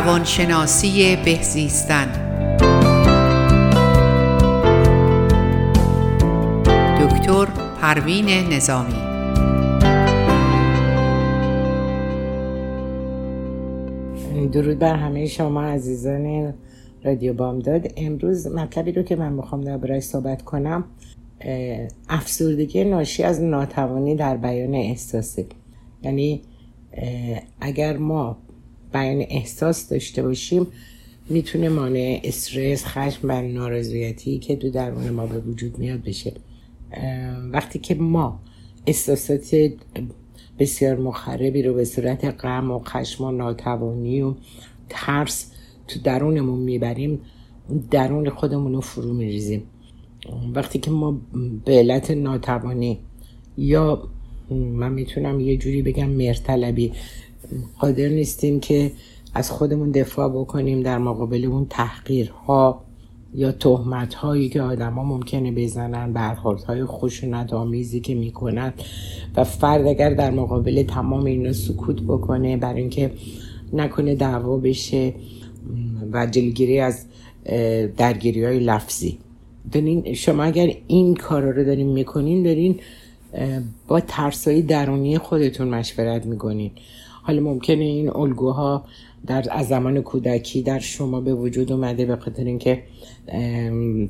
روانشناسی بهزیستن دکتر پروین نظامی. درود بر همه شما عزیزان رادیو بامداد. امروز مطلبی رو که من می‌خوام دربارهش صحبت کنم افسردگی ناشی از ناتوانی در بیان احساسه یعنی اگر ما بیان احساس داشته باشیم می‌تونه مانع استرس خشم و نارضایتی که دو درون ما به وجود میاد بشه. وقتی که ما احساسات بسیار مخربی رو به صورت غم و خشم و ناتوانی و ترس تو درونمون می‌بریم درون خودمون رو فرو میریزیم. وقتی که ما به علت ناتوانی یا من می‌تونم یه جوری بگم مرتلبی قادر نیستیم که از خودمون دفاع بکنیم در مقابل اون تحقیرها یا تهمت هایی که آدما ممکنه بزنن های خشونت آمیزی که می‌کنن. و فرد اگر در مقابل تمام اینا سکوت بکنه برای اینکه نکنه دعوا بشه و جلگیری از درگیری های لفظی. دارین شما اگر این کارا رو دارین می‌کنین دارین با ترسایی درونی خودتون مشورت می‌کنین. حالا ممکنه این الگوها در از زمان کودکی در شما به وجود اومده به خاطر اینکه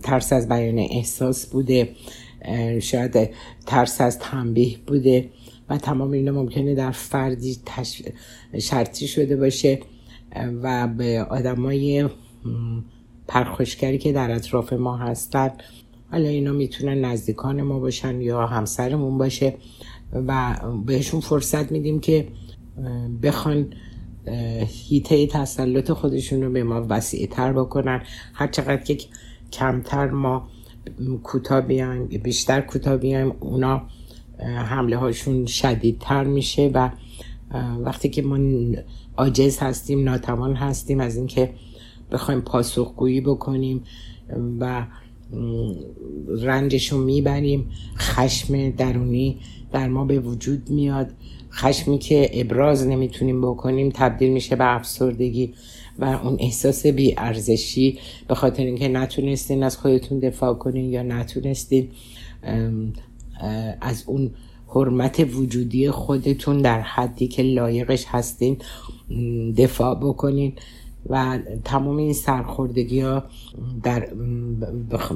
ترس از بیان احساس بوده شاید ترس از تنبیه بوده و تمام اینا ممکنه در فردی شرطی شده باشه و به آدمای پرخوشگری که در اطراف ما هستن حالا اینا می‌تونن نزدیکان ما باشن یا همسرمون باشه و بهشون فرصت میدیم که بخوان هیته تسلط خودشون رو به ما وسیع تر بکنن. هر چقدر که کمتر ما کوتاه بیایم بیشتر کوتاه بیایم اونا حمله هاشون شدیدتر میشه و وقتی که ما عاجز هستیم ناتوان هستیم از اینکه بخوایم پاسخگویی بکنیم و رنجش رو می‌بریم. خشم درونی در ما به وجود میاد. خشمی که ابراز نمی‌تونیم بکنیم تبدیل میشه به افسردگی و اون احساس بی ارزشی به خاطر اینکه نتونستین از خودتون دفاع کنین یا نتونستین از اون حرمت وجودی خودتون در حدی که لایقش هستین دفاع بکنین و تمام این سرخوردگی ها در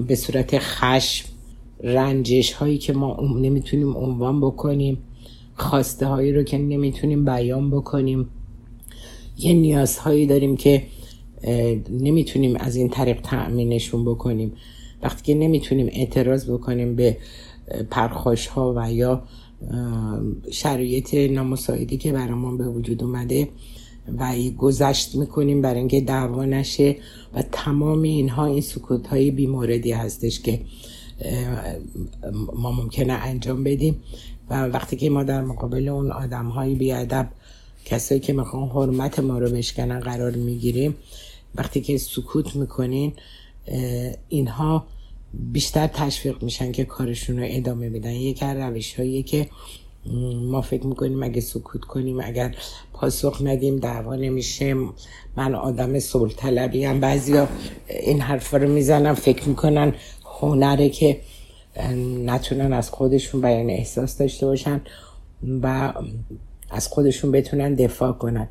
به صورت خشم رنجش هایی که ما نمی‌تونیم عنوان بکنیم. خواسته هایی رو که نمی‌تونیم بیان بکنیم. یه نیازهایی داریم که نمی‌تونیم از این طریق تأمینشون بکنیم. وقتی که نمی‌تونیم اعتراض بکنیم به پرخوش ها و یا شرایط نامساعدی که برامون به وجود اومده و گذشت می‌کنیم برای اینکه دعوا نشه و تمام اینها این سکوت های بیموردی هستش که ما ممکنه انجام بدیم. و وقتی که ما در مقابل اون آدم های بیادب کسایی که می‌خوان حرمت ما رو بشکنن قرار می‌گیریم وقتی که سکوت می‌کنین اینها بیشتر تشویق میشن که کارشون رو ادامه بدن. یکی از روش هایی که ما فکر می‌کنیم اگه سکوت کنیم اگر پاسخ ندیم دعوا نمیشه من آدم صلح طلبی هم بعضی این حرفا رو می‌زنم فکر می‌کنن هنره که نتونن از خودشون بیان احساس داشته باشن و از خودشون بتونن دفاع کنن.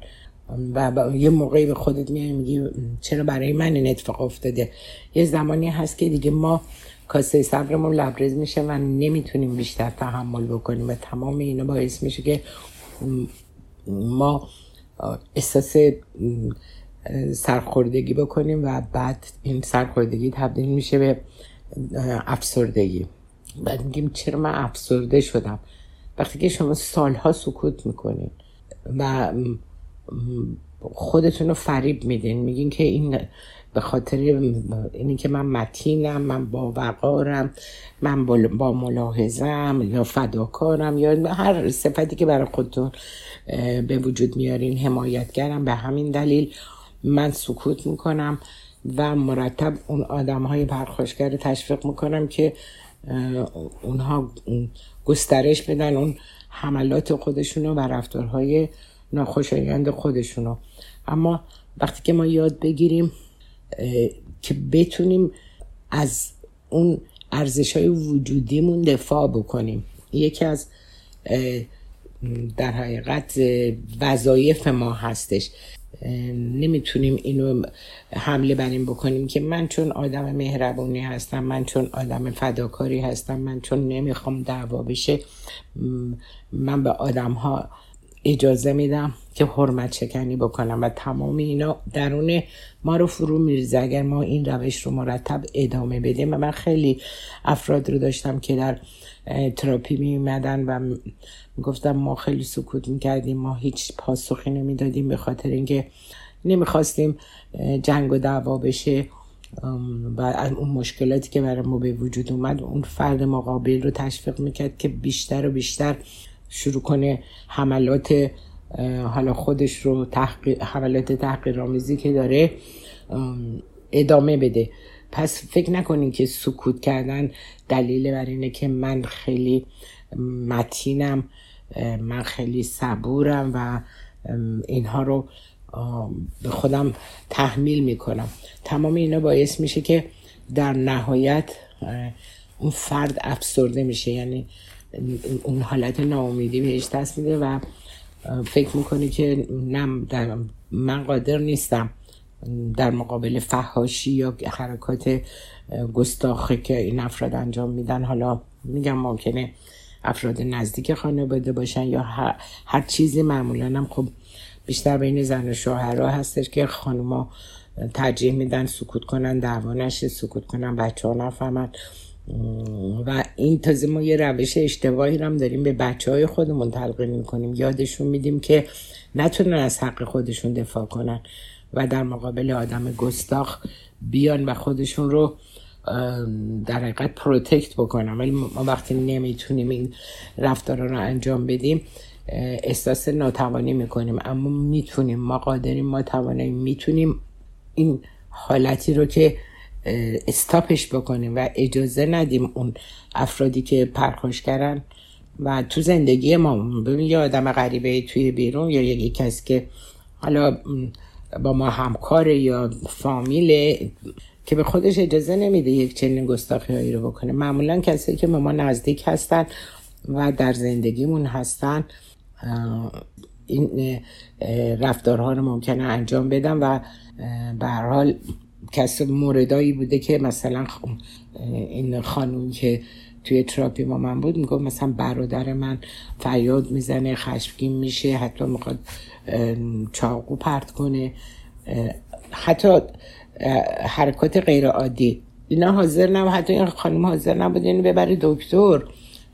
و یه موقعی به خودت میای میگی چرا برای من این اتفاق افتاده؟ یه زمانی هست که دیگه ما کاسه صبرمون لبرز میشه و نمی‌تونیم بیشتر تحمل بکنیم و تمام اینا باعث میشه که ما احساس سرخوردگی بکنیم و بعد این سرخوردگی تبدیل میشه به افسردگی. بعد میگیم چرا من افسرده شدم؟ وقتی که شما سالها سکوت می‌کنین و خودتون رو فریب میدین میگین که این به خاطر اینی که من متینم من با وقارم من با ملاحظم یا فداکارم یا هر صفتی که برای خودتون به وجود میارین حمایتگرم به همین دلیل من سکوت می‌کنم. و مرتب اون آدم های پرخاشگر رو تشویق می‌کنم که اونها گسترش بدن اون حملات خودشونو و رفتارهای ناخوشایند خودشونو. اما وقتی که ما یاد بگیریم که بتونیم از اون ارزش های وجودیمون دفاع بکنیم. یکی از در حقیقت وظایف ما هستش. نمی‌تونیم اینو حمله بر این بکنیم که من چون آدم مهربونی هستم من چون آدم فداکاری هستم من چون نمی‌خوام دعوا بشه من به آدم ها اجازه میدم که حرمت شکنی بکنم و تمام اینا درون ما رو فرو میریزه. اگر ما این روش رو مرتب ادامه بدیم و من خیلی افراد رو داشتم که در تراپی می اومدن و گفتم ما خیلی سکوت می‌کردیم ما هیچ پاسخی نمی‌دادیم به خاطر اینکه نمی‌خواستیم جنگ و دعوا بشه. و اون مشکلاتی که برای ما به وجود اومد اون فرد مقابل رو تشویق می‌کرد که بیشتر و بیشتر شروع کنه حملات حالا خودش رو تحقیق حملات تحقیرآمیزی که داره ادامه بده. پس فکر نکنین که سکوت کردن دلیل بر اینه که من خیلی متینم من خیلی صبورم و اینها رو به خودم تحمیل می‌کنم. تمام اینا باعث میشه که در نهایت اون فرد افسرده میشه. یعنی اون حالت ناامیدی بهش دست میده و فکر می‌کنه که نه من قادر نیستم در مقابل فهاشی یا حرکات گستاخی که این افراد انجام میدن. حالا میگم ممکنه افراد نزدیک خانواده باشن یا هر, هر چیزی معمولا هم خب بیشتر بین زن و شوهرها هستش که خانوما ترجیح میدن سکوت کنن دعوا نشه سکوت کنن بچه ها نفهمن. و این تازه ما یه روش اشتباهی هم داریم به بچه های خودمون تلقین می‌کنیم. یادشون میدیم که نتونن از حق خودشون دفاع کنن و در مقابل آدم گستاخ بیان و خودشون رو در حقیقت پروتکت بکنم ولی ما وقتی نمی‌تونیم این رفتارا رو انجام بدیم احساس ناتوانی می‌کنیم. اما می‌تونیم ما قادریم ما توانیم می‌تونیم این حالتی رو که استاپش بکنیم و اجازه ندیم اون افرادی که کردن و تو زندگی ما ببین یه آدم غریبه توی بیرون یا یه کسی که حالا با ما همکار یا فامیل که به خودش اجازه نمیده یک چنین گستاخی رو بکنه. معمولا کسی که به ما نزدیک هستن و در زندگیمون هستن این رفتارها رو ممکنه انجام بدن و به حال کسی موردایی بوده که مثلا این خانوم که توی تراپی ما من بود می‌گفت مثلا برادر من فریاد می‌زنه خشمگین میشه حتی می‌خواد چاقو پرت کنه. حتی حرکات غیر عادی. اینا حاضر نبود حتی این خانم حاضر نبود اینو ببره دکتر.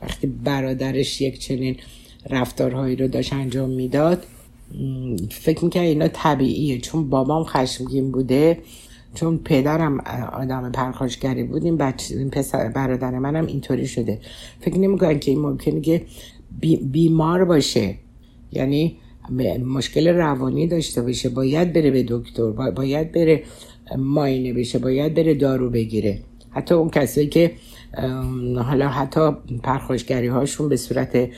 وقتی برادرش یک چنین رفتارهایی رو داشت انجام می‌داد فکر می‌کنه اینا طبیعیه چون بابام خشمگین بوده. چون پدرم آدم پرخاشگری بود این این پسر برادر منم اینطوری شده. فکر نمی‌کنن که این ممکنه که بیمار باشه. یعنی مشکل روانی داشته باشه. باید بره به دکتر باید بره ماینه بشه باید بره دارو بگیره. حتی اون کسایی که حالا حتی پرخوشگری هاشون به صورت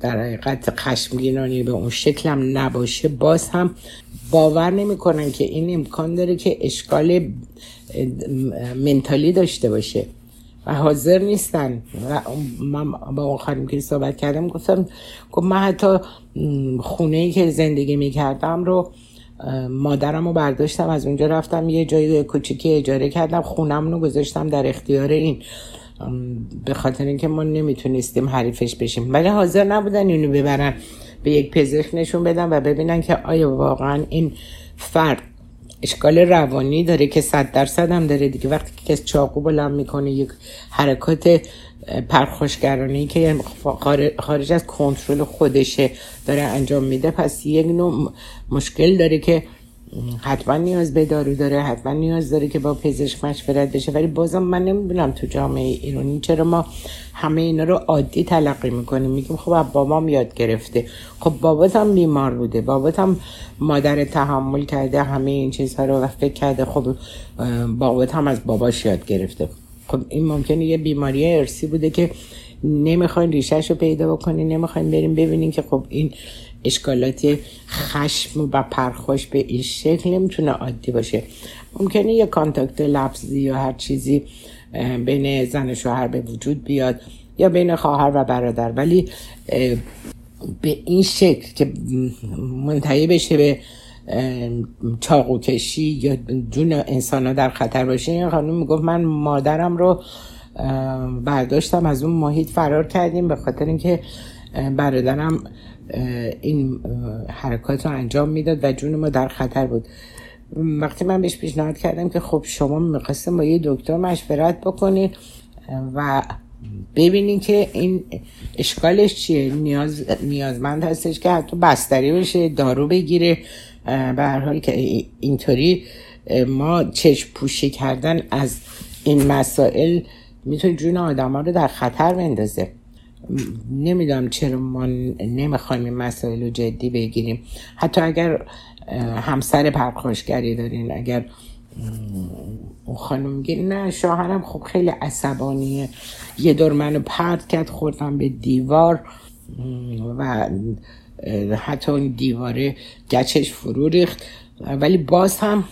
در حقیقت خشمگینانی به اون شکلم نباشه باز هم باور نمی‌کنن که این امکان داره که اشکال منتالی داشته باشه و حاضر نیستن. و من با اون خانم که صحبت کردم گفتم گفت من حتی خونه ای که زندگی می‌کردم رو مادرم رو برداشتم از اونجا رفتم یه جای کوچیکی اجاره کردم خونم رو گذاشتم در اختیار این. به خاطر اینکه ما نمی‌تونستیم حریفش بشیم. ولی حاضر نبودن اینو ببرن. به یک پزشک نشون بدن و ببینن که آیا واقعا این فرد اشکال روانی داره که صد درصد هم داره دیگه. وقتی که کس چاقو بلند می‌کنه یک حرکات پرخوشگرانی که یعنی خارج از کنترل خودشه داره انجام میده پس یک نوع مشکل داره که حتما نیاز به دارو داره حتما نیاز داره که با پزشک مشورت بشه. ولی بازم من نمی‌دونم تو جامعه ایرانی چرا ما همه اینا رو عادی تلقی می‌کنیم. میگیم خب بابام یاد گرفته. خب بابات هم بیمار بوده. بابات هم مادر تحمل کرده همه این چیزها رو و فکر کرده. خب بابات هم از باباش یاد گرفته. خب این ممکنه یه بیماری ارسی بوده که نمی‌خواین ریشهش رو پیدا بکنین نمی‌خواین بریم ببینین که خب این اشکالات خشم و پرخوش به این شکل نمی‌تونه عادی باشه. ممکنه یه کانتاکت لفظی یا هر چیزی بین زن و شوهر به وجود بیاد یا بین خواهر و برادر ولی به این شکل که منتهی بشه به چاقو کشی یا جون انسان ها در خطر باشه این خانم می‌گفت من مادرم رو برداشتم از اون محیط فرار کردیم به خاطر اینکه برادرم این حرکات رو انجام می‌داد و جون ما در خطر بود. وقتی من بهش پیشنهاد کردم که خب شما می‌خواستم با یه دکتر مشورت بکنید و ببینین که این اشکالش چیه. نیاز نیازمند هستش که حتی بستری بشه دارو بگیره. به هر حال که اینطوری ما چشم پوشی کردن از این مسائل می‌تونه جون آدم ها رو در خطر بندازه. نمی‌دونم چرا ما نمی‌خوایم این مسائل رو جدی بگیریم. حتی اگر همسر پرخاشگری دارین اگر اون خانم میگه نه شوهرم خب خیلی عصبانیه. یه دور منو پرد کرد خوردم به دیوار و حتی اون دیواره گچش فرو ریخت. ولی باز هم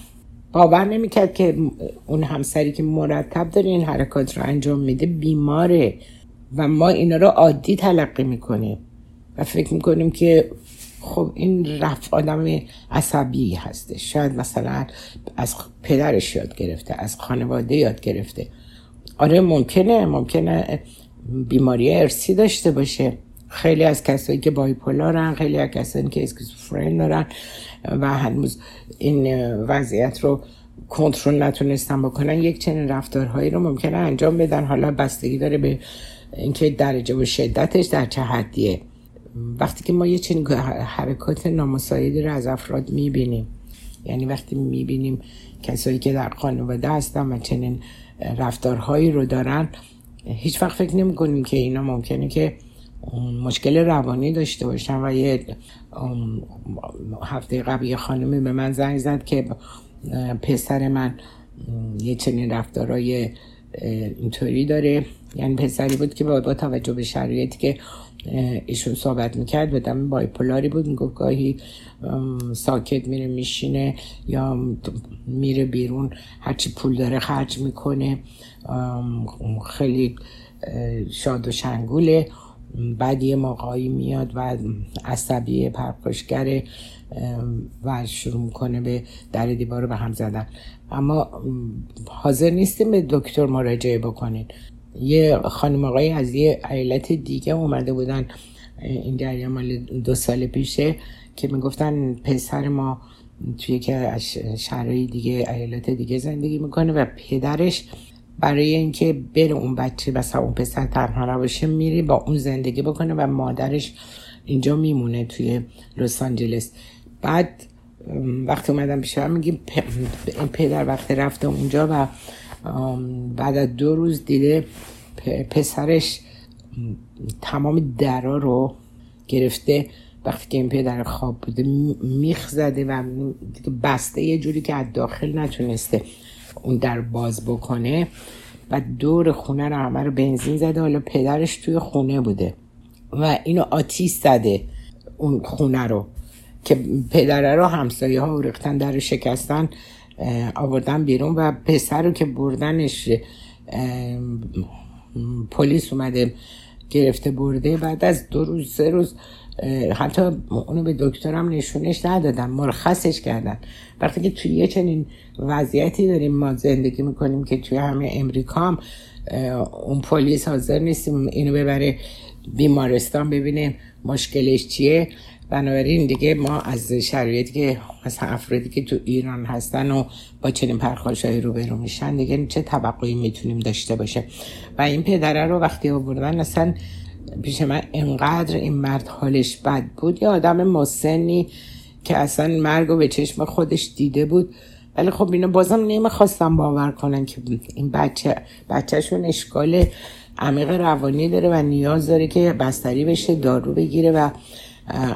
باور نمی‌کرد که اون همسری که مرتب داره این حرکات رو انجام میده بیماره. و ما اینا رو عادی تلقی می‌کنیم و فکر می‌کنیم که خب این رفت آدم عصبی هسته. شاید مثلا از پدرش یاد گرفته از خانواده یاد گرفته. آره ممکنه ممکنه بیماری ارسی داشته باشه. خیلی از کسایی که بایپولارن خیلی از کسایی که اسکیزوفرن دارن و هنوز این وضعیت رو کنترل نتونستن بکنن یک چنین رفتارهایی رو ممکنه انجام بدن. حالا بستگی داره به اینکه درجه و شدتش در چه حدیه. وقتی که ما یه چنین حرکات نامساعدی رو از افراد می‌بینیم یعنی وقتی می‌بینیم کسایی که در خانواده هستن و چنین رفتارهایی رو دارن هیچ وقت فکر نمی کنیم که اینا ممکنه که مشکل روانی داشته باشن و یه هفته قبل یه خانمی به من زنگ زد که پسر من یه چنین رفتارهای اینطوری داره. یعنی پسری بود که با توجه به شرایطی که ایشون صحبت می‌کرد به دم بایپولاری بود. می‌گفت گاهی ساکت میره میشینه یا میره بیرون هرچی پول داره خرج می‌کنه. خیلی شاد و شنگوله. بعد یه موقعی میاد و عصبی پرپشگره و شروع می‌کنه به در دیوار به هم زدن. اما حاضر نیستیم به دکتر مراجعه بکنین. یه خانم آقایی از یه ایالت دیگه اومده بودن این دریا مال دو سال پیشه که می‌گفتن پسر ما توی که شهرهای دیگه ایالت دیگه زندگی می‌کنه و پدرش برای اینکه بره اون بچه بس اون پسر تنها نباشه میره با اون زندگی بکنه و مادرش اینجا میمونه توی لس آنجلس. بعد وقتی اومدم پیش هم میگیم پدر وقتی رفته اونجا و بعد از دو روز دیده پسرش تمام درا رو گرفته. وقتی که این پدر خواب بوده میخ زده و بسته یه جوری که از داخل نتونسته اون در باز بکنه. و دور خونه رو همه رو بنزین زده. حالا پدرش توی خونه بوده و اینو آتیش زده اون خونه رو که پدره رو همسایه ها ریختن در شکستن. آوردن بیرون و پسر رو که بردنش پلیس اومده گرفته برده. بعد از دو روز سه روز حتی اونو به دکترم نشونش ندادن مرخصش کردن. وقتی که توی یه چنین وضعیتی داریم ما زندگی می‌کنیم که توی همه امریکا هم اون پلیس حاضر نیستیم اینو ببره بیمارستان ببینه مشکلش چیه. بنابراین دیگه ما از شرایطی که مثلا افرادی که تو ایران هستن و با چنین رو برو میشن دیگه چه طبقایی می‌تونیم داشته باشه؟ و این پدره رو وقتی آوردن اصلا پیش من انقدر این مرد حالش بد بود. یه آدم مسنی که اصلا مرگ و به چشم خودش دیده بود. ولی خب اینو بازم نمی‌خواستم باور کنن که این بچه بچهشون اشکال عمیق روانی داره و نیاز داره که بستری بشه دارو بگیره و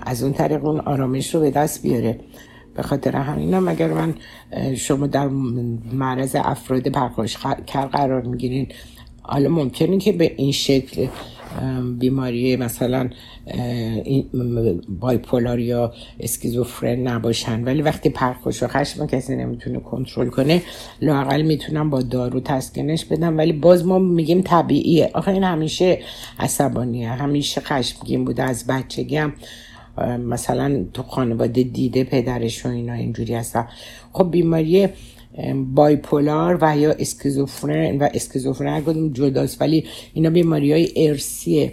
از اون طریق اون آرامش رو به دست بیاره. به خاطر همینم اگر من شما در معرض افراد کر قرار می‌گیرین حالا ممکنه که به این شکل بیماری مثلا bipolar یا اسکیزوفرن نباشن. ولی وقتی پرخاش و خشم کسی نمی‌تونه کنترل کنه لاقل می‌تونم با دارو تسکینش بدم. ولی باز ما میگیم طبیعیه. آخه این همیشه عصبانیه همیشه خشمگین بوده. از بچگی هم مثلا تو خانواده دیده پدرش و اینا اینجوری هستن. خب بیماری bipolar و یا اسکیزوفرن و اسکیزوفرن گفتم جداست ولی اینا بیماری های ارسیه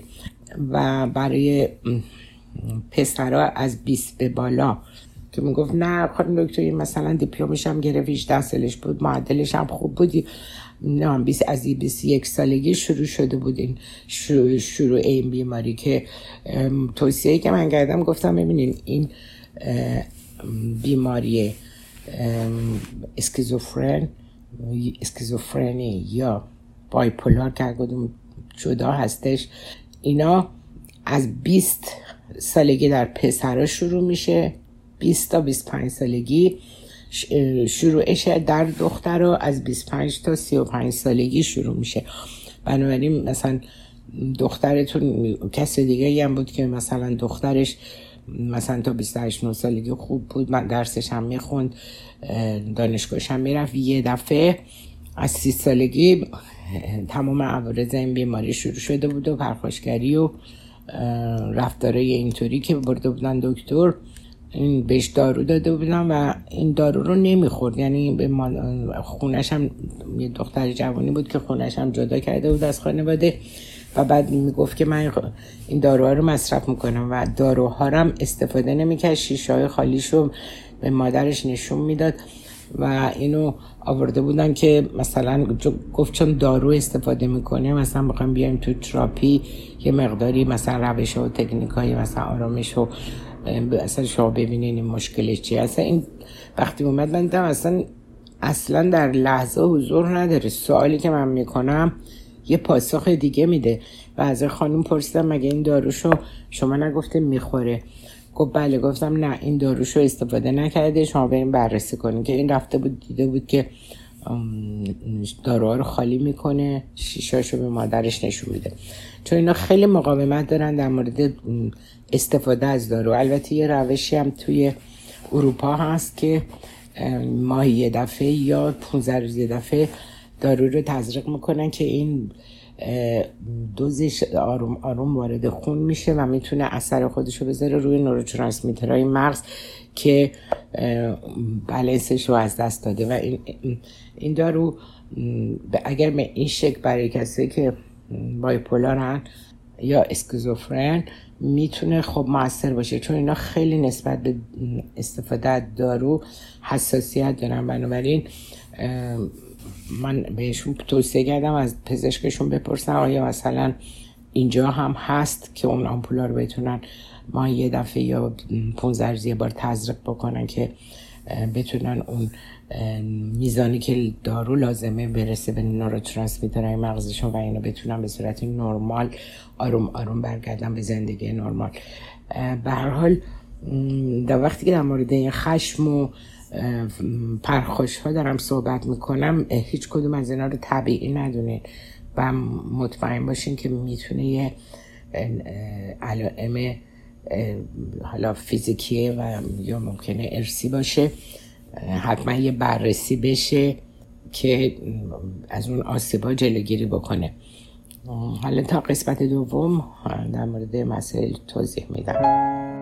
و برای پسرها از 20 به بالا. که می‌گفت نه خانم دکتر مثلا دیپلمش هم گرفت 18 سالش بود معدلش هم خوب بودی. 20 از 21 سالگی شروع شده بود این شروع, این بیماری که توصیه که من کردم گفتم ببینین این بیماری اسکیزوفرن اسکیزوفرنی یا بایپولار که جدا هستش اینا از 20 سالگی در پسرها شروع میشه 20 تا 25 سالگی شروعش در دختر رو از 25 تا 35 سالگی شروع میشه. بنابراین مثلا دخترتون کس دیگه هم بود که مثلا دخترش مثلا تا 28 سالگی خوب بود من درسش هم می‌خوند دانشگاهش هم می‌رفت. یه دفعه از سی سالگی تمام عوارض این بیماری شروع شده بود و پرخاشگری و رفتارای اینطوری که برده بودن دکتر. این بهش دارو داده بودن و این دارو رو نمی‌خورد. یعنی به خونش هم یه دختر جوانی بود که خونش هم جدا کرده بود از خانواده و بعد می‌گفت که من این داروها رو مصرف می‌کنم و داروها رو هم استفاده نمی‌کرد. شیشه های خالیشو به مادرش نشون می‌داد و اینو آورده بودن که مثلا گفت چون دارو استفاده می‌کنه مثلا بخوام بیایم تو تراپی یه مقداری مثلا روش و تکنیک های مثلا آرامش و اصلا شما ببینین این مشکلش چیه. اصلا این وقتی اومد من دیدم اصلا اصلا در لحظه حضور نداره. سوالی که من می‌کنم یه پاسخ دیگه میده. و از خانم پرسیدم مگه این داروشو شما نگفته می‌خوره؟ گفت بله گفتم نه این داروشو استفاده نکرده. شما بریم بررسی کنید که این رفته بود دیده بود که داروها رو خالی می‌کنه. شیشاشو به مادرش نشون میده. چون اینا خیلی مقاومت دارن در مورد استفاده از دارو. البته یه روشی هم توی اروپا هست که ماهی یه دفعه یا 15 روز یه دفعه دارو رو تزریق می‌کنن که این دوزش آروم آروم وارد خون میشه و می‌تونه اثر خودش رو بذاره روی نوروترانسمیترهای مغز که بلنسش رو از دست داده. و این, این دارو اگر به این شکل برای کسی که بایپولارن یا اسکیزوفرن می‌تونه خب موثر باشه چون اینا خیلی نسبت به استفاده دارو حساسیت دارن. بنابراین من بهشون توصیه کردم از پزشکشون بپرسن آیا مثلا اینجا هم هست که اون آمپولا رو بتونن ما یه دفعه یا 15 یه بار تزریق بکنن که بتونن اون میزانی که دارو لازمه برسه به نوروترانسمیترهای مغزشون و اینو بتونن به صورت نرمال آروم آروم برگردن به زندگی نرمال. به هر حال در وقتی که در مورد این خشم و پرخوش ها دارم صحبت می‌کنم هیچ کدوم از اینا رو طبیعی ندونین و مطمئن باشین که می‌تونه یه علائم حالا فیزیکیه و یا ممکنه ارسی باشه. حتما یه بررسی بشه که از اون آسیبا جلوگیری بکنه. حالا تا قسمت دوم در مورد مسائل توضیح میدم.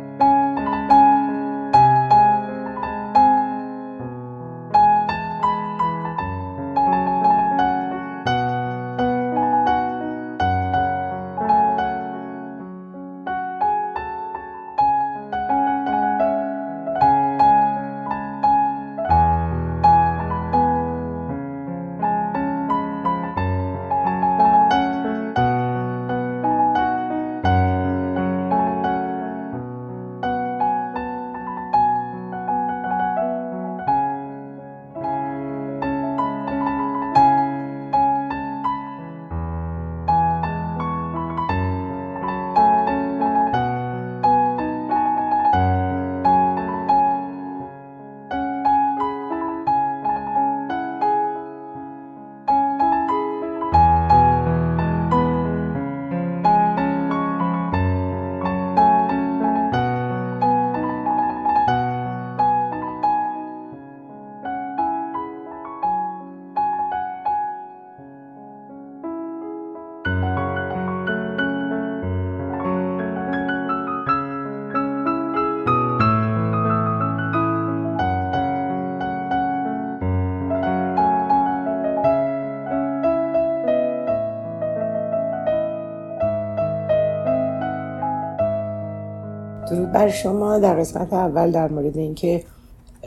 درود بر شما. در قسمت اول در مورد اینکه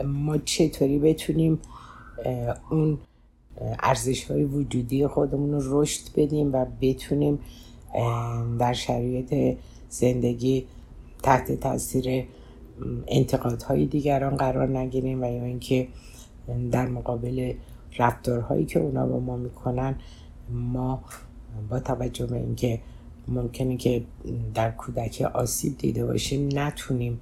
ما چطوری بتونیم اون ارزش های وجودی خودمون رو رشد بدیم و بتونیم در شرایط زندگی تحت تاثیر انتقادهای دیگران قرار نگیریم و یا اینکه در مقابل رفتارهایی که اونا با ما می‌کنن ما با توجه به اینکه ممکنه که در کودکی آسیب دیده باشیم نتونیم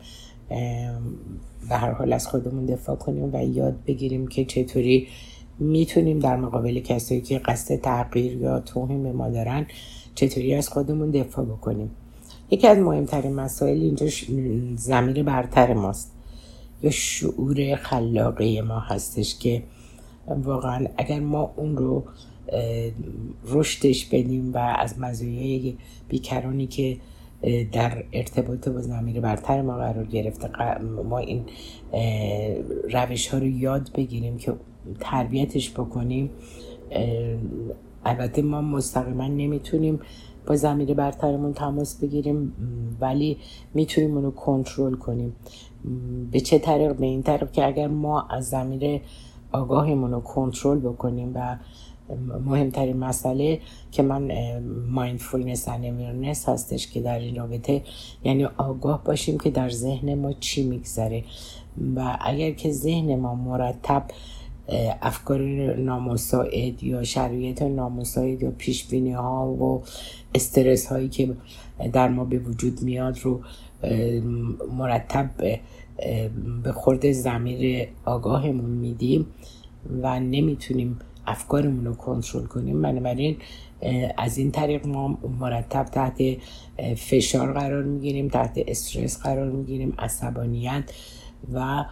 به هر حال از خودمون دفاع کنیم و یاد بگیریم که چطوری می‌تونیم در مقابل کسایی که قصد تغییر یا توهین به ما دارن چطوری از خودمون دفاع بکنیم. یکی از مهمترین مسائل اینجا زمیر برتر ماست یا شعور خلاقه ما هستش که واقعا اگر ما اون رو رشدش بدیم و از مزایای بیکرانی که در ارتباط با زمیر برتر ما قرار گرفته ما این روش ها رو یاد بگیریم که تربیتش بکنیم. البته ما مستقیما نمی‌تونیم با زمیر برترمون تماس بگیریم ولی می‌تونیم اونو کنترل کنیم. به چه طریق؟ به این طریق که اگر ما از ضمیر آگاهمون رو کنترل بکنیم و مهمترین مسئله که من mindfulness awareness هستش که در این رابطه یعنی آگاه باشیم که در ذهن ما چی میگذره. و اگر که ذهن ما مرتب افکار نامساعد یا شرایط نامساعد یا تنش ها و استرس هایی که در ما به وجود میاد رو مرتب به خورد زمیر آگاهمون میدیم و نمی‌تونیم افکارمون رو کنترل کنیم. بنابراین از این طریق ما مرتب تحت فشار قرار می‌گیریم تحت استرس قرار می‌گیریم عصبانیت و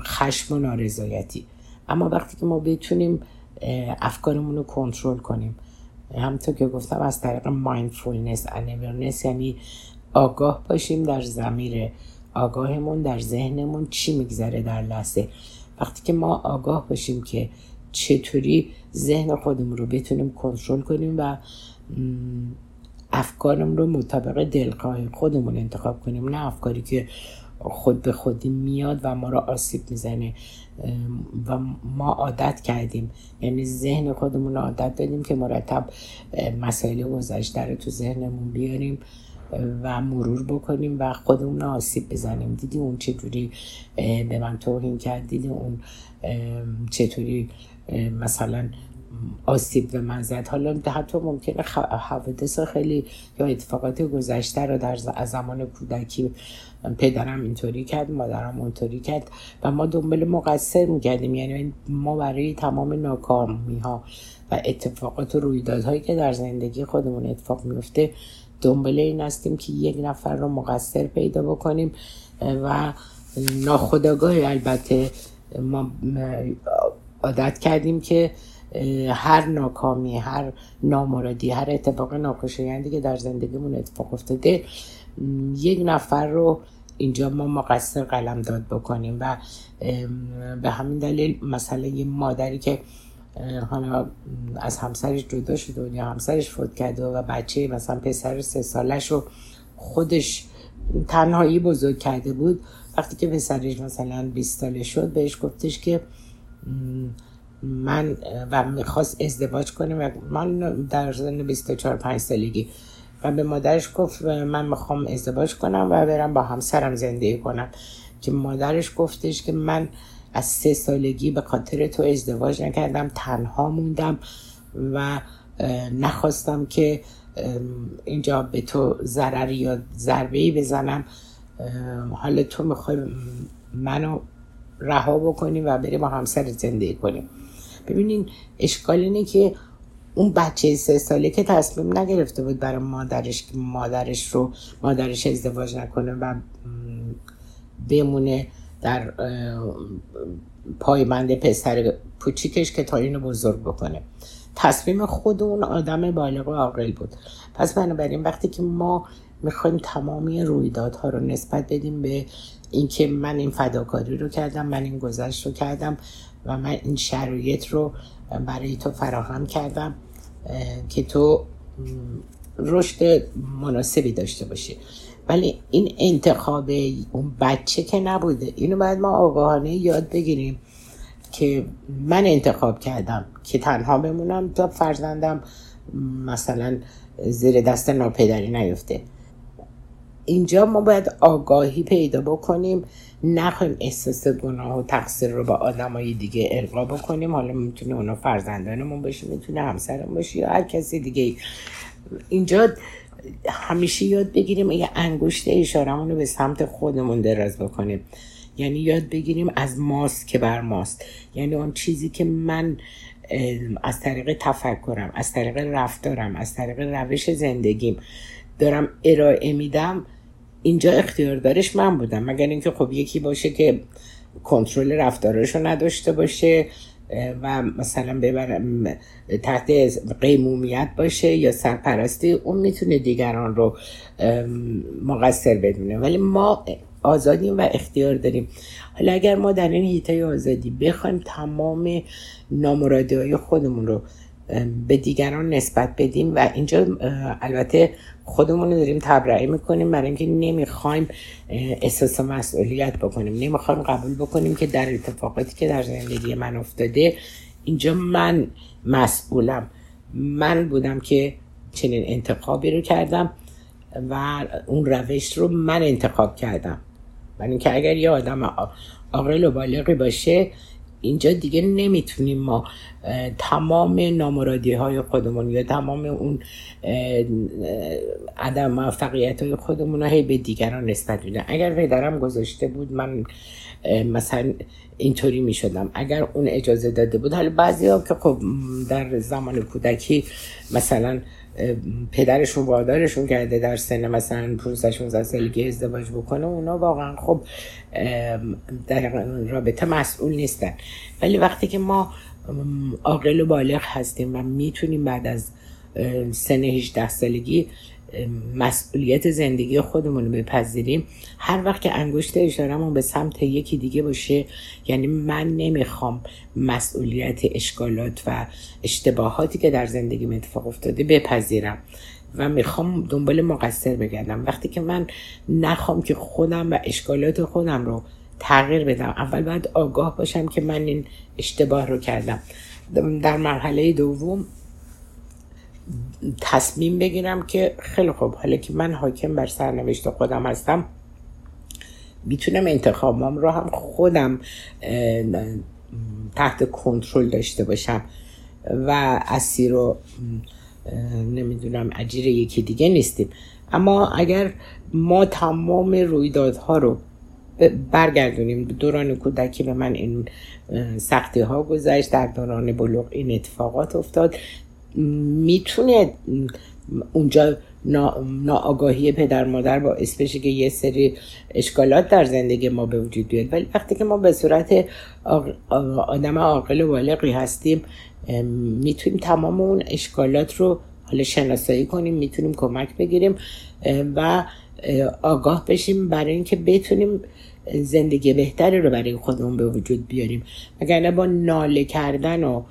خشم و نارضایتی. اما وقتی که ما بتونیم افکارمون رو کنترل کنیم همونطور که گفتم از طریق mindfulness awareness یعنی آگاه باشیم در ضمیر آگاهمون در ذهنمون چی میگذره در لحظه. وقتی که ما آگاه باشیم که چطوری ذهن خودمون رو بتونیم کنترل کنیم و افکارم رو مطابق دلخواه خودمون انتخاب کنیم. نه افکاری که خود به خودی میاد و ما رو آسیب می‌زنه و ما عادت کردیم. یعنی ذهن خودمون عادت دادیم که مرتب مسائل گذشته رو تو ذهنمون بیاریم و مرور بکنیم و خودمون آسیب بزنیم. دیدی اون چطوری به من توهین کرد؟ دیدی اون چطوری مثلا آسیب به من زد. حالا حتی ممکنه حوادث خیلی یا اتفاقات گذشته رو در زمان کودکی پدرم اینطوری کرد مادرم اونطوری کرد و ما دنبال مقصر می‌کردیم. یعنی ما برای تمام ناکامی ها و اتفاقات و رویدادهایی که در زندگی خودمون اتفاق میفته دنبال این هستیم که یک نفر رو مقصر پیدا بکنیم و ناخداگاه البته ما عادت کردیم که هر ناکامی هر نامرادی هر اتفاق ناخوشایندی که در زندگیمون اتفاق افتاده یک نفر رو اینجا ما مقصر قلم داد بکنیم و به همین دلیل مثلا یه مادری که حالا از همسرش جدا شده یا همسرش فوت کرده و بچه مثلا پسر سه سالش رو خودش تنهایی بزرگ کرده بود وقتی که پسرش مثلا 20 ساله شد بهش گفتش که من و می‌خواست ازدواج کنیم و من در سن 24 5 سالگی. و به مادرش گفت من می‌خوام ازدواج کنم و برم با همسرم زندگی کنم. که مادرش گفتش که من از سه سالگی به خاطر تو ازدواج نکردم تنها موندم و نخواستم که اینجا به تو ضرری یا ضربه بزنم. حالا تو می‌خوای منو رها بکنیم و بریم با همسر زندگی کنیم. ببینین اشکال اینه که اون بچه سه ساله که تصمیم نگرفته بود برای مادرش که مادرش رو مادرش ازدواج نکنه و بمونه در پایمند پسر پوچیکش که تا اینو بزرگ بکنه. تصمیم خود اون آدم بالغ و عاقل بود. پس بنابراین وقتی که ما می‌خوایم تمامی رویدادها رو نسبت بدیم به اینکه من این فداکاری رو کردم من این گذشت رو کردم و من این شرایط رو برای تو فراهم کردم که تو رشد مناسبی داشته باشه ولی این انتخاب اون بچه که نبوده اینو باید ما آگاهانه یاد بگیریم که من انتخاب کردم که تنها بمونم تا فرزندم مثلا زیر دست ناپدری نیفته. اینجا ما باید آگاهی پیدا بکنیم نخواهیم احساس گناه و تقصیر رو با آدمای دیگه ارقا بکنیم. حالا می‌تونه اونا فرزندانمون باشه می‌تونه همسرمون باشه یا هر کسی دیگه. اینجا همیشه یاد بگیریم یه انگشت اشارمون رو به سمت خودمون دراز بکنیم. یعنی یاد بگیریم از ماست که بر ماست. یعنی اون چیزی که من از طریق تفکرم از طریق رفتارم از طریق روش زندگیم دارم ارائه میدم اینجا اختیاردارش من بودم. مگر اینکه خب یکی باشه که کنترل رفتارش رو نداشته باشه و مثلا ببرم تحت قیمومیت باشه یا سرپرستی اون می‌تونه دیگران رو مقصر بدونه. ولی ما آزادیم و اختیار داریم. حالا اگر ما در این هیته آزادی بخوایم تمام نامرادی های خودمون رو به دیگران نسبت بدیم و اینجا البته خودمون رو داریم تبرئه می‌کنیم برای اینکه نمی‌خوایم احساس مسئولیت بکنیم. نمی‌خوایم قبول بکنیم که در اتفاقاتی که در زندگی من افتاده اینجا من مسئولم. من بودم که چنین انتخابی رو کردم و اون روش رو من انتخاب کردم. برای اینکه اگر یه آدم عاقل و بالغی باشه اینجا دیگه نمی‌تونیم ما تمام نامرادی های خودمون یا تمام اون عدم موفقیت های خودمون هی به دیگران نسبت بدیم اگر پدرم گذاشته بود من مثلا اینطوری می شدم اگر اون اجازه داده بود حالا بعضی ها که خب در زمان کودکی مثلا پدرشون وادارشون کرده در سن مثلا 15 16 سالگی ازدواج بکنه اونا واقعا خب در رابطه مسئول نیستن. ولی وقتی که ما عاقل و بالغ هستیم و می‌تونیم بعد از سن 18 سالگی مسئولیت زندگی خودمون رو بپذیریم. هر وقت که انگشت اشارمون به سمت یکی دیگه باشه یعنی من نمی‌خوام مسئولیت اشکالات و اشتباهاتی که در زندگی اتفاق افتاده بپذیرم و می‌خوام دنبال مقصر بگردم. وقتی که من نخوام که خودم و اشکالات خودم رو تغییر بدم اول باید آگاه باشم که من این اشتباه رو کردم. در مرحله دوم تصمیم بگیرم که خیلی خوب. حالا که من حاکم بر سرنوشت خودم هستم می‌تونم انتخابم رو هم خودم تحت کنترل داشته باشم و اسیر رو نمی‌دونم اجیر یکی دیگه نیستیم. اما اگر ما تمام رویدادها رو برگردونیم دوران کودکی به من این سختی ها گذشت در دوران بلوغ این اتفاقات افتاد. می‌تونه اونجا ناآگاهی پدر مادر باعث بشه که یه سری اشکالات در زندگی ما به وجود بیاد. ولی وقتی که ما به صورت آدم عاقل و بالغی هستیم می‌تونیم تمام اون اشکالات رو حالا شناسایی کنیم می‌تونیم کمک بگیریم و آگاه بشیم برای اینکه بتونیم زندگی بهتری رو برای خودمون به وجود بیاریم. اگر با ناله کردن و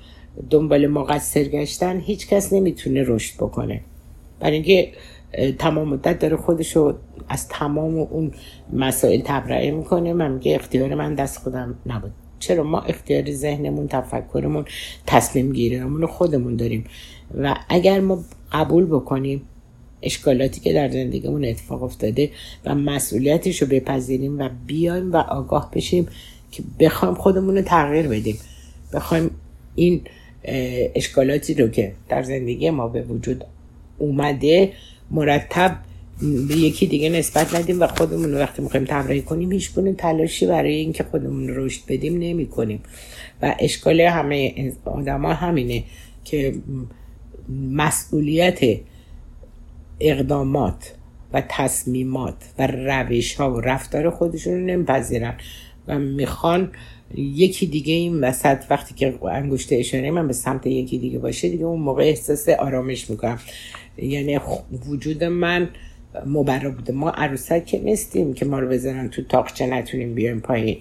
دنبال مقصر گشتن هیچ کس نمی‌تونه رشد بکنه. برای اینکه تمام مدت داره خودشو از تمام اون مسائل تبرئه می‌کنه. من میگه اختیار من دست خودم نبود. چرا؟ ما اختیار ذهنمون تفکرمون تصمیم گیریمون خودمون داریم. و اگر ما قبول بکنیم اشکالاتی که در زندگیمون اتفاق افتاده و مسئولیتش رو بپذیریم و بیایم و آگاه بشیم که بخوایم خودمون رو تغییر بدیم. بخوایم این اشکالاتی رو که در زندگی ما به وجود اومده مرتب به یکی دیگه نسبت ندیم و خودمون وقتی می‌خوایم تبرئه کنیم هیچ گونه تلاشی برای اینکه خودمون رشد بدیم نمی کنیم و اشکال همه آدما همینه که مسئولیت اقدامات و تصمیمات و روش ها و رفتار خودشون رو نمیپذیرن و می‌خوان یکی دیگه این وسط وقتی که انگشت اشاره من به سمت یکی دیگه باشه دیگه اون موقع احساس آرامش می‌کنم. یعنی وجود من مبرا بوده. ما عروسک که نیستیم که ما رو بزنن تو تاقچه نتونیم بیایم پایین.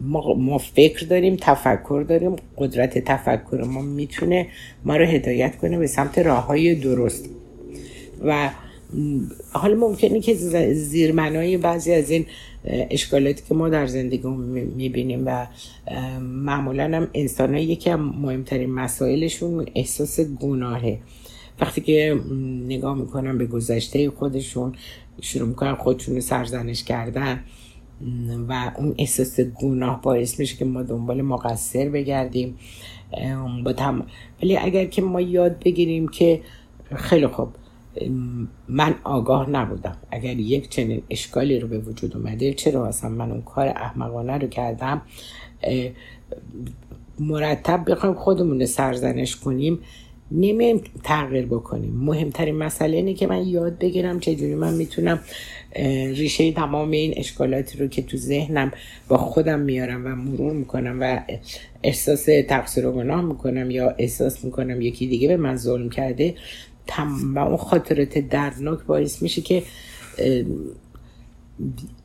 ما, ما فکر داریم تفکر داریم. قدرت تفکر ما می‌تونه ما رو هدایت کنه به سمت راه های درست. و حالا ممکنه که زیرمنای بعضی از این اشکالاتی که ما در زندگی می‌بینیم و معمولا هم انسان یکی از مهمترین مسائلشون احساس گناهه وقتی که نگاه می‌کنم به گذشته خودشون شروع می‌کنن خودشون سرزنش کردن و اون احساس گناه باعث میشه که ما دنبال مقصر بگردیم با. ولی اگر که ما یاد بگیریم که خیلی خوب من آگاه نبودم. اگر یک چنین اشکالی رو به وجود اومده چرا اصلا من اون کار احمقانه رو کردم؟ مرتب بخوایم خودمون سرزنش کنیم نمیم تغییر بکنیم. مهمترین مسئله اینه که من یاد بگیرم چجوری من می‌تونم ریشه تمام این اشکالاتی رو که تو ذهنم با خودم میارم و مرور می‌کنم و احساس تقصیر و گناه می‌کنم یا احساس می‌کنم یکی دیگه به من ظلم کرده تمام اون خاطرات دردناک باعث میشه که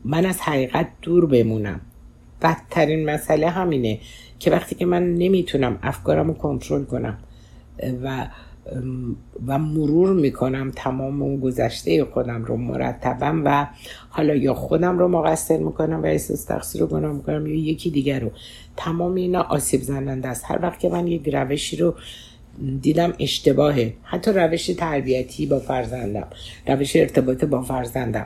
من از حقیقت دور بمونم. بدترین مسئله همینه که وقتی که من نمی‌تونم افکارم رو کنترل کنم و و مرور می‌کنم تمام اون گذشته خودم رو مرتبم و حالا یا خودم رو مقصر می‌کنم و احساس تقصیر رو گناه می‌کنم یا یکی دیگر رو تمام اینا آسیب زننده است. هر وقت که من یک روشی رو دیدم اشتباهه. حتی روش تربیتی با فرزندم روش ارتباط با فرزندم.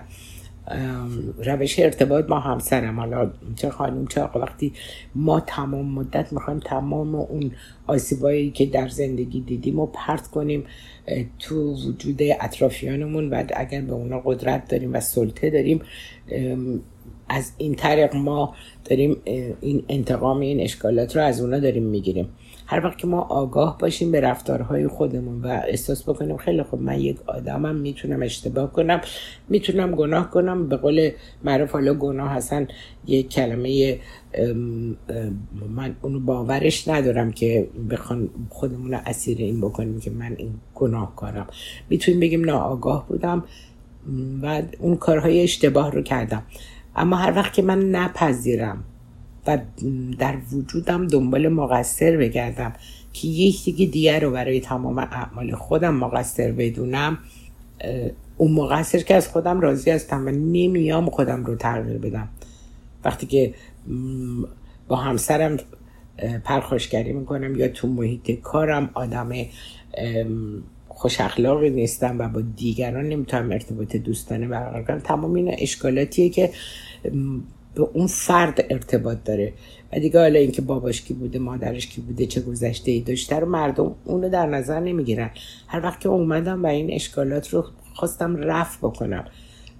روش ارتباط با همسرم. حالا چه خانم چه آقا وقتی ما تمام مدت می‌خوایم تمام اون آسیبایی که در زندگی دیدیم و پرت کنیم تو وجود اطرافیانمون و اگر به اونا قدرت داریم و سلطه داریم از این طریق ما داریم این انتقام این اشکالات رو از اونا داریم می‌گیریم. هر وقت که ما آگاه باشیم به رفتارهای خودمون و احساس بکنیم خیلی خوب من یک آدمم می‌تونم اشتباه کنم می‌تونم گناه کنم. به قول معروف حالا گناه هستن یک کلمه من اونو باورش ندارم که بخوان خودمون رو اسیر این بکنیم که من این گناه کارم می‌تونیم بگیم ناآگاه بودم و اون کارهای اشتباه رو کردم. اما هر وقت که من نپذیرم در وجودم دنبال مقصر بگردم که یکی دیگر رو برای تمام اعمال خودم مقصر بدونم اون مقصر که از خودم راضی هستم و نمیام خودم رو تغییر بدم. وقتی که با همسرم پرخاشگری می‌کنم یا تو محیط کارم آدم خوش اخلاقی نیستم و با دیگران نمی‌تونم ارتباط دوستانه برقرار کنم تمام این اشکالاتیه که به اون فرد ارتباط داره. و دیگه حالا اینکه باباش کی بوده مادرش کی بوده چه گذشته ای داشته رو مردم اونو در نظر نمی‌گیرن. هر وقت که اومدم و این اشکالات رو خواستم رفع بکنم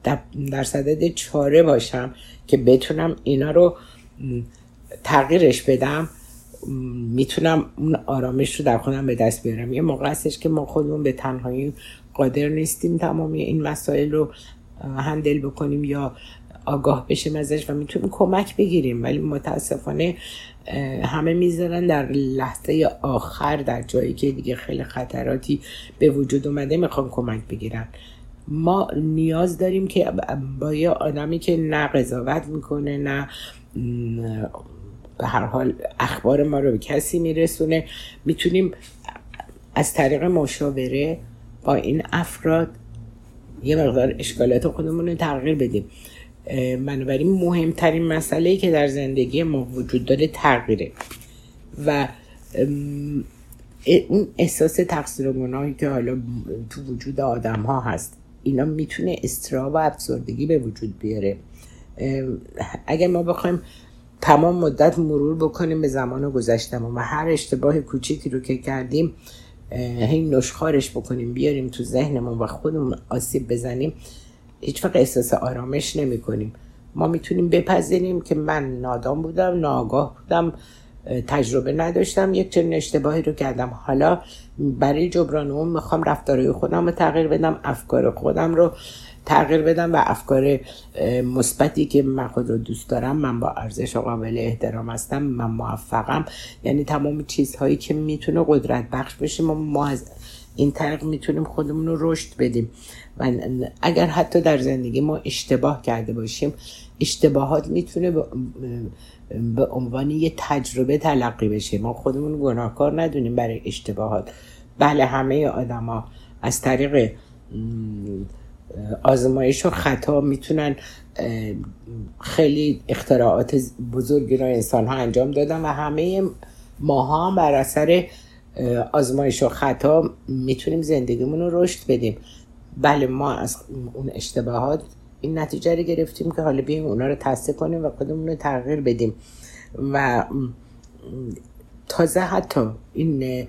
در, در صدد چاره باشم که بتونم اینا رو تغییرش بدم می‌تونم اون آرامش رو در خودم به دست بیارم. یه موقع هستش که ما خودمون به تنهایی قادر نیستیم تمامی این مسائل رو هندل بکنیم یا آگاه بشیم ازش و می‌تونیم کمک بگیریم. ولی متاسفانه همه می‌ذارن در لحظه آخر در جایی که دیگه خیلی خطراتی به وجود اومده می‌خوان کمک بگیرن. ما نیاز داریم که با یه آدمی که نه قضاوت می‌کنه نه به هر حال اخبار ما رو به کسی میرسونه می‌تونیم از طریق مشاوره با این افراد یه مقدار اشکالات خودمون رو تغییر بدیم. بنابراین مهمترین مسئله که در زندگی ما وجود داره تغییره. و اون احساس تقصیر و گناهی که حالا تو وجود آدم ها هست اینا می‌تونه استرا و افسردگی به وجود بیاره. اگر ما بخوایم تمام مدت مرور بکنیم به زمان گذشتم و هر اشتباه کوچیکی رو که کردیم هی نشخارش بکنیم بیاریم تو ذهنمون و خودمون آسیب بزنیم هیچ وقت احساس آرامش نمی کنیم ما می‌تونیم بپذیریم که من نادام بودم ناگاه بودم تجربه نداشتم یک چنین اشتباهی رو کردم. حالا برای جبران اون می‌خوام رفتارهای خودم رو تغییر بدم افکار خودم رو تغییر بدم و افکار مثبتی که من خود رو دوست دارم من با ارزش و قابل احترام هستم من موفقم. یعنی تمام چیزهایی که می‌تونه قدرت بخش بشه ما, ما از این طریق می‌تونیم خودمون رو رشد بدیم. و اگر حتی در زندگی ما اشتباه کرده باشیم اشتباهات می‌تونه به عنوان یه تجربه تلقی بشه. ما خودمون گناهکار ندونیم برای اشتباهات. بله همه آدما از طریق آزمایش و خطا می‌تونن خیلی اختراعات بزرگی را انسان ها انجام دادن و همه ماها بر اثر آزمایش و خطا می‌تونیم زندگیمون رو رشد بدیم. بله ما از اون اشتباهات این نتیجه رو گرفتیم که حالا بیایم اونا رو تصدیق کنیم و خودمون رو تغییر بدیم. و تازه حتی این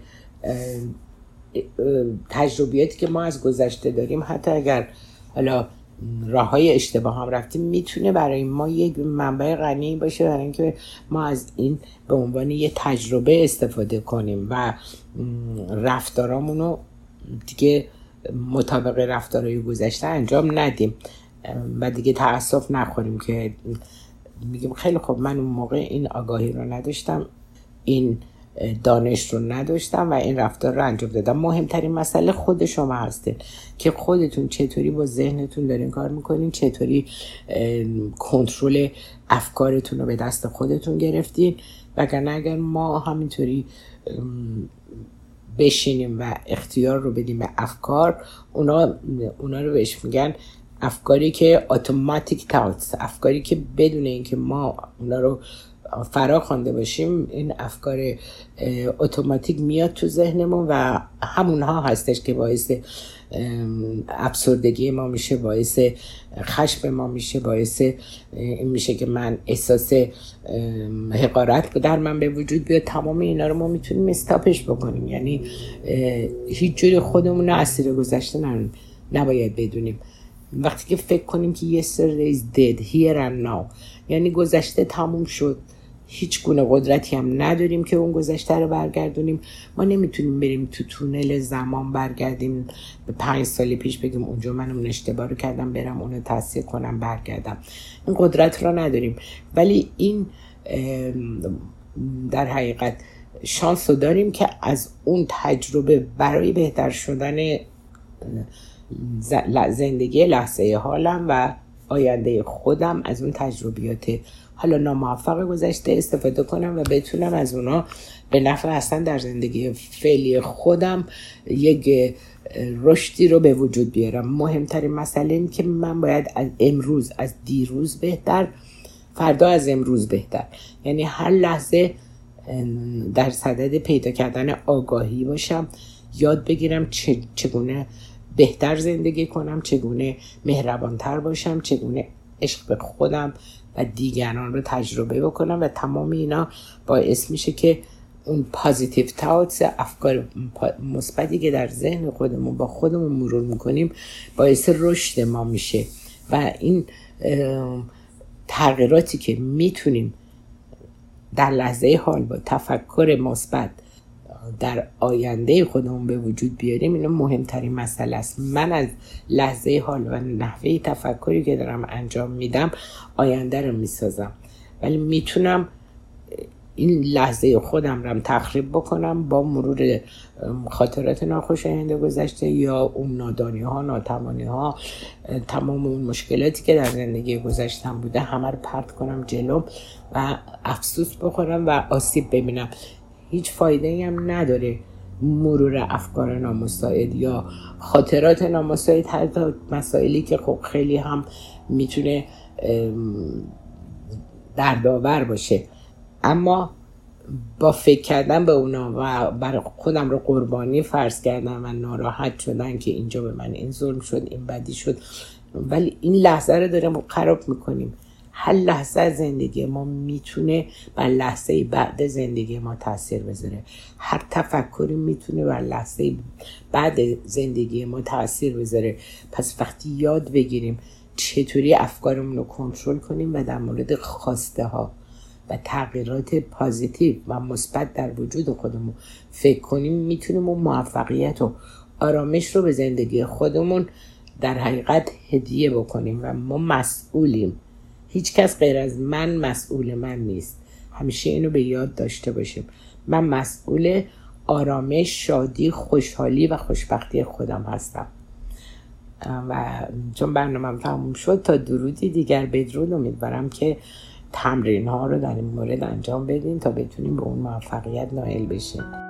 تجربیاتی که ما از گذشته داریم حتی اگر حالا راه های اشتباه هم رفتیم می‌تونه برای ما یک منبع غنی باشه برای اینکه ما از این به عنوان یه تجربه استفاده کنیم و رفتارامون رو دیگه مطابق رفتارهای گذشته انجام ندیم. و دیگه تاسف نخوریم که میگیم خیلی خوب من اون موقع این آگاهی رو نداشتم این دانش رو نداشتم و این رفتار رو انجام دادم. مهمترین مسئله خود شما هسته که خودتون چطوری با ذهنتون دارین کار می‌کنین چطوری کنترل افکارتون رو به دست خودتون گرفتین. وگرنه اگر ما همینطوری بشینیم و اختیار رو بدیم به افکار اونا, اونا رو بهش میگن افکاری که اتوماتیک تاوتس افکاری که بدون اینکه ما اونا رو فرا خوانده باشیم این افکار اتوماتیک میاد تو ذهنمون و همونها هستش که باعث افسردگی ما میشه باعث خشم ما میشه باعث این میشه که من احساس حقارت در من به وجود بیاد. تمام اینا رو ما می‌تونیم استاپش بکنیم. یعنی هیچ جوری خودمون رو اسیر گذشته نباید بدونیم. وقتی که فکر کنیم که yesterday is dead here and now یعنی گذشته تموم شد. هیچ گونه قدرتی هم نداریم که اون گذشته رو برگردونیم. ما نمی‌تونیم بریم تو تونل زمان برگردیم به پنج سال پیش بگیم اونجا من اون اشتباه رو کردم برم اونو تصدیق کنم برگردم. این قدرت رو نداریم. ولی این در حقیقت شانس رو داریم که از اون تجربه برای بهتر شدن زندگی لحظه حالم و آینده خودم از اون تجربیات حالا ناموفق گذشته استفاده کنم و بتونم از اونا به نفع اصلا در زندگی فعلی خودم یک رشدی رو به وجود بیارم. مهمترین مسئله این که من باید از امروز از دیروز بهتر فردا از امروز بهتر. یعنی هر لحظه در صدد پیدا کردن آگاهی باشم یاد بگیرم چگونه بهتر زندگی کنم چگونه مهربانتر باشم چگونه عشق به خودم و دیگران رو تجربه بکنم و تمام اینا باعث میشه که اون پازیتیو تاوتس افکار مثبتی که در ذهن خودمون با خودمون مرور می‌کنیم باعث رشد ما میشه. و این تغییراتی که می‌تونیم در لحظه حال با تفکر مثبت در آینده خودمون به وجود بیاریم اینو مهمترین مسئله است. من از لحظه حال و نحوه تفکری که دارم انجام میدم آینده رو می‌سازم. ولی می‌تونم این لحظه خودم رو تخریب بکنم با مرور خاطرات ناخوشایند گذشته یا اون نادانی ها ناتمانی ها تمام اون مشکلاتی که در زندگی گذشتم بوده همه رو پرت کنم جلوم و افسوس بخورم و آسیب ببینم. هیچ فایده هم نداره مرور افکار نامساعد یا خاطرات نامساعد حتی مسائلی که خب خیلی هم می‌تونه دردآور باشه. اما با فکر کردن به اونا و برای خودم رو قربانی فرض کردم و ناراحت شدن که اینجا به من این ظلم شد این بدی شد ولی این لحظه رو داریم خراب می‌کنیم. هر لحظه زندگی ما می‌تونه بر لحظه بعد زندگی ما تاثیر بذاره. هر تفکری می‌تونه بر لحظه بعد زندگی ما تاثیر بذاره. پس وقتی یاد بگیریم چطوری افکارمون رو کنترل کنیم و در مورد خواسته ها و تغییرات پازیتیو و مثبت در وجود خودمون فکر کنیم می‌تونیم اون موفقیت و آرامش رو به زندگی خودمون در حقیقت هدیه بکنیم و ما مسئولیم. هیچ کس غیر از من مسئول من نیست. همیشه اینو به یاد داشته باشیم. من مسئول آرامش شادی خوشحالی و خوشبختی خودم هستم. و چون برنامه تموم شد تا درودی دیگر بدرود امیدوارم که تمرین ها رو در این مورد انجام بدین تا بتونیم به اون موفقیت نائل بشیم.